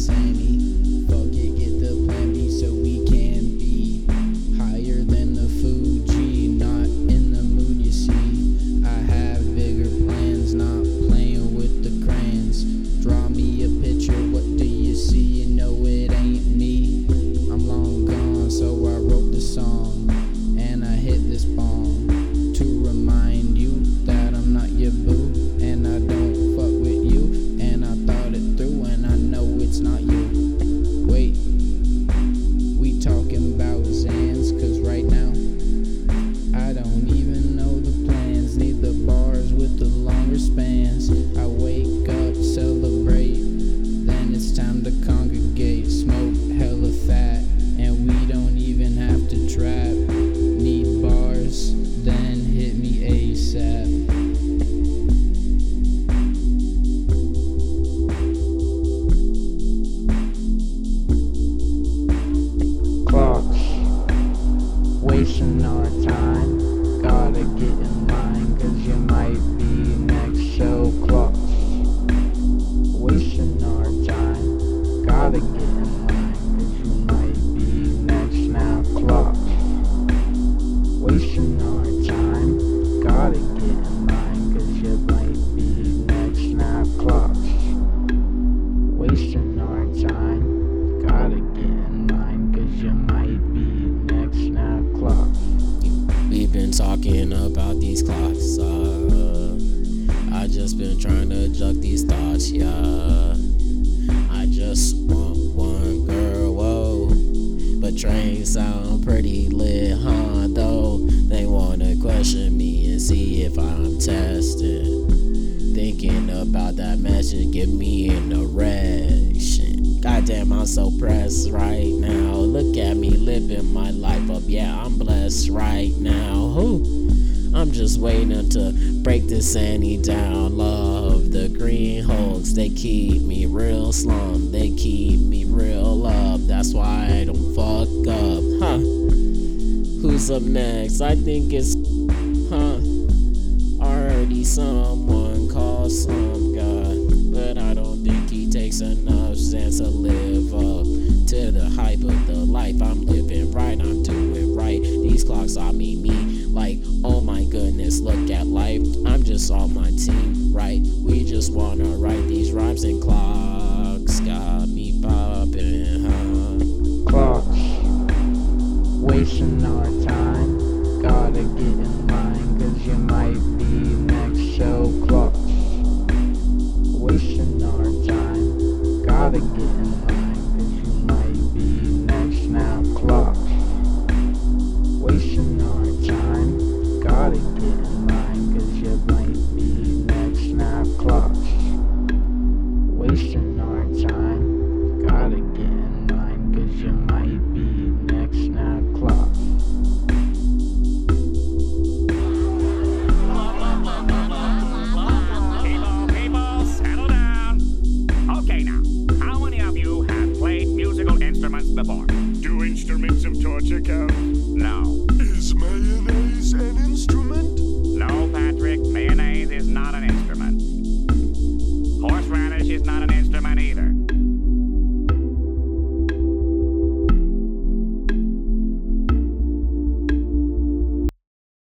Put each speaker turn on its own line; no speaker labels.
Zany. Time, gotta get in you might be next. Wasting our time, gotta get in you might be next.
We've been talking about these clocks. Uh, I just been trying to jug these thoughts, yeah. I just want one girl, whoa. But train sound wanna me and see if I'm tested. Thinking about that message, give me an erection. Goddamn, I'm so pressed right now. Look at me living my life up. Yeah, I'm blessed right now. Who? I'm just waiting to break this Annie down. Love the green hulks, they keep me real slum. They keep me real up. That's why I don't fuck up, huh? Who's up next? I think it's? Someone called some guy, but I don't think he takes enough sense to live up to the hype of the life I'm living right. I'm doing right. These clocks I mean me like, oh my goodness, look at life. I'm just on my team, right? We just wanna write these rhymes in clocks.
Wasting our time, God again.
perform. Do instruments of torture count? No.
Is mayonnaise an instrument?